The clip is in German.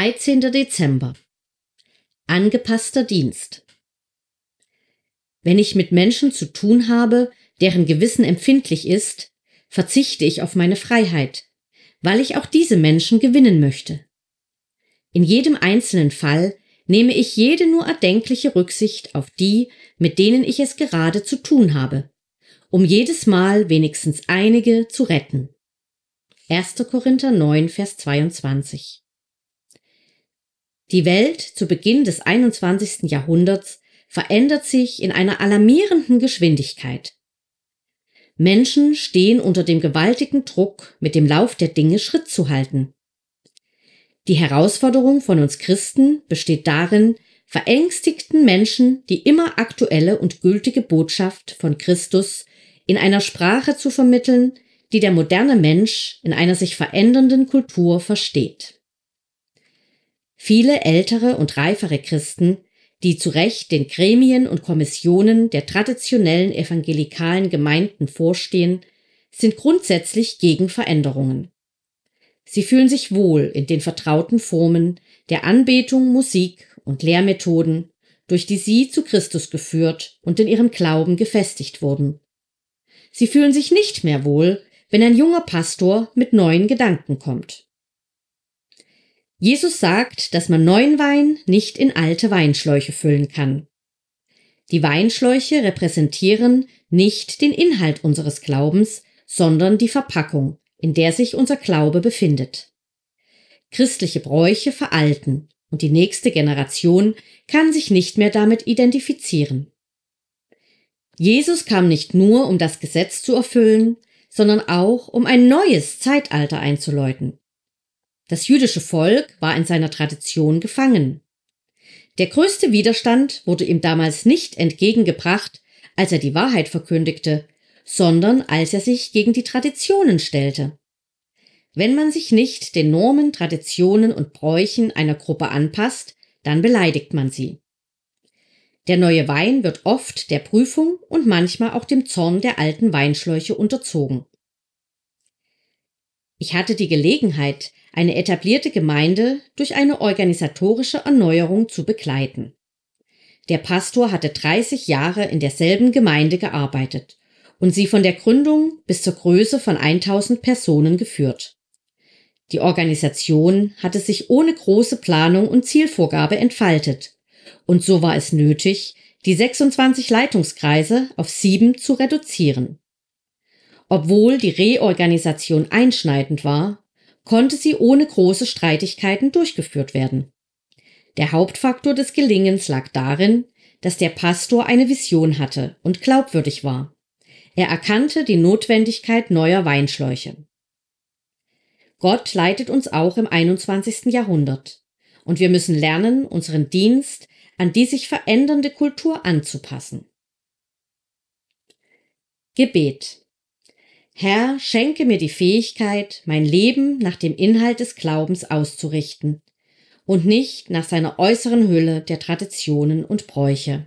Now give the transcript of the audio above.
13. Dezember. Angepasster Dienst. Wenn ich mit Menschen zu tun habe, deren Gewissen empfindlich ist, verzichte ich auf meine Freiheit, weil ich auch diese Menschen gewinnen möchte. In jedem einzelnen Fall nehme ich jede nur erdenkliche Rücksicht auf die, mit denen ich es gerade zu tun habe, um jedes Mal wenigstens einige zu retten. 1. Korinther 9, Vers 22. Die Welt zu Beginn des 21. Jahrhunderts verändert sich in einer alarmierenden Geschwindigkeit. Menschen stehen unter dem gewaltigen Druck, mit dem Lauf der Dinge Schritt zu halten. Die Herausforderung von uns Christen besteht darin, verängstigten Menschen die immer aktuelle und gültige Botschaft von Christus in einer Sprache zu vermitteln, die der moderne Mensch in einer sich verändernden Kultur versteht. Viele ältere und reifere Christen die zu Recht den Gremien und Kommissionen der traditionellen evangelikalen Gemeinden vorstehen, sind grundsätzlich gegen Veränderungen. Sie fühlen sich wohl in den vertrauten Formen der Anbetung, Musik und Lehrmethoden, durch die sie zu Christus geführt und in ihrem Glauben gefestigt wurden. Sie fühlen sich nicht mehr wohl, wenn ein junger Pastor mit neuen Gedanken kommt. Jesus sagt, dass man neuen Wein nicht in alte Weinschläuche füllen kann. Die Weinschläuche repräsentieren nicht den Inhalt unseres Glaubens, sondern die Verpackung, in der sich unser Glaube befindet. Christliche Bräuche veralten und die nächste Generation kann sich nicht mehr damit identifizieren. Jesus kam nicht nur, um das Gesetz zu erfüllen, sondern auch, um ein neues Zeitalter einzuläuten. Das jüdische Volk war in seiner Tradition gefangen. Der größte Widerstand wurde ihm damals nicht entgegengebracht, als er die Wahrheit verkündigte, sondern als er sich gegen die Traditionen stellte. Wenn man sich nicht den Normen, Traditionen und Bräuchen einer Gruppe anpasst, dann beleidigt man sie. Der neue Wein wird oft der Prüfung und manchmal auch dem Zorn der alten Weinschläuche unterzogen. Ich hatte die Gelegenheit, eine etablierte Gemeinde durch eine organisatorische Erneuerung zu begleiten. Der Pastor hatte 30 Jahre in derselben Gemeinde gearbeitet und sie von der Gründung bis zur Größe von 1000 Personen geführt. Die Organisation hatte sich ohne große Planung und Zielvorgabe entfaltet, und so war es nötig, die 26 Leitungskreise auf sieben zu reduzieren. Obwohl die Reorganisation einschneidend war, konnte sie ohne große Streitigkeiten durchgeführt werden. Der Hauptfaktor des Gelingens lag darin, dass der Pastor eine Vision hatte und glaubwürdig war. Er erkannte die Notwendigkeit neuer Weinschläuche. Gott leitet uns auch im 21. Jahrhundert. Und wir müssen lernen, unseren Dienst an die sich verändernde Kultur anzupassen. Gebet Herr, schenke mir die Fähigkeit, mein Leben nach dem Inhalt des Glaubens auszurichten und nicht nach seiner äußeren Hülle der Traditionen und Bräuche.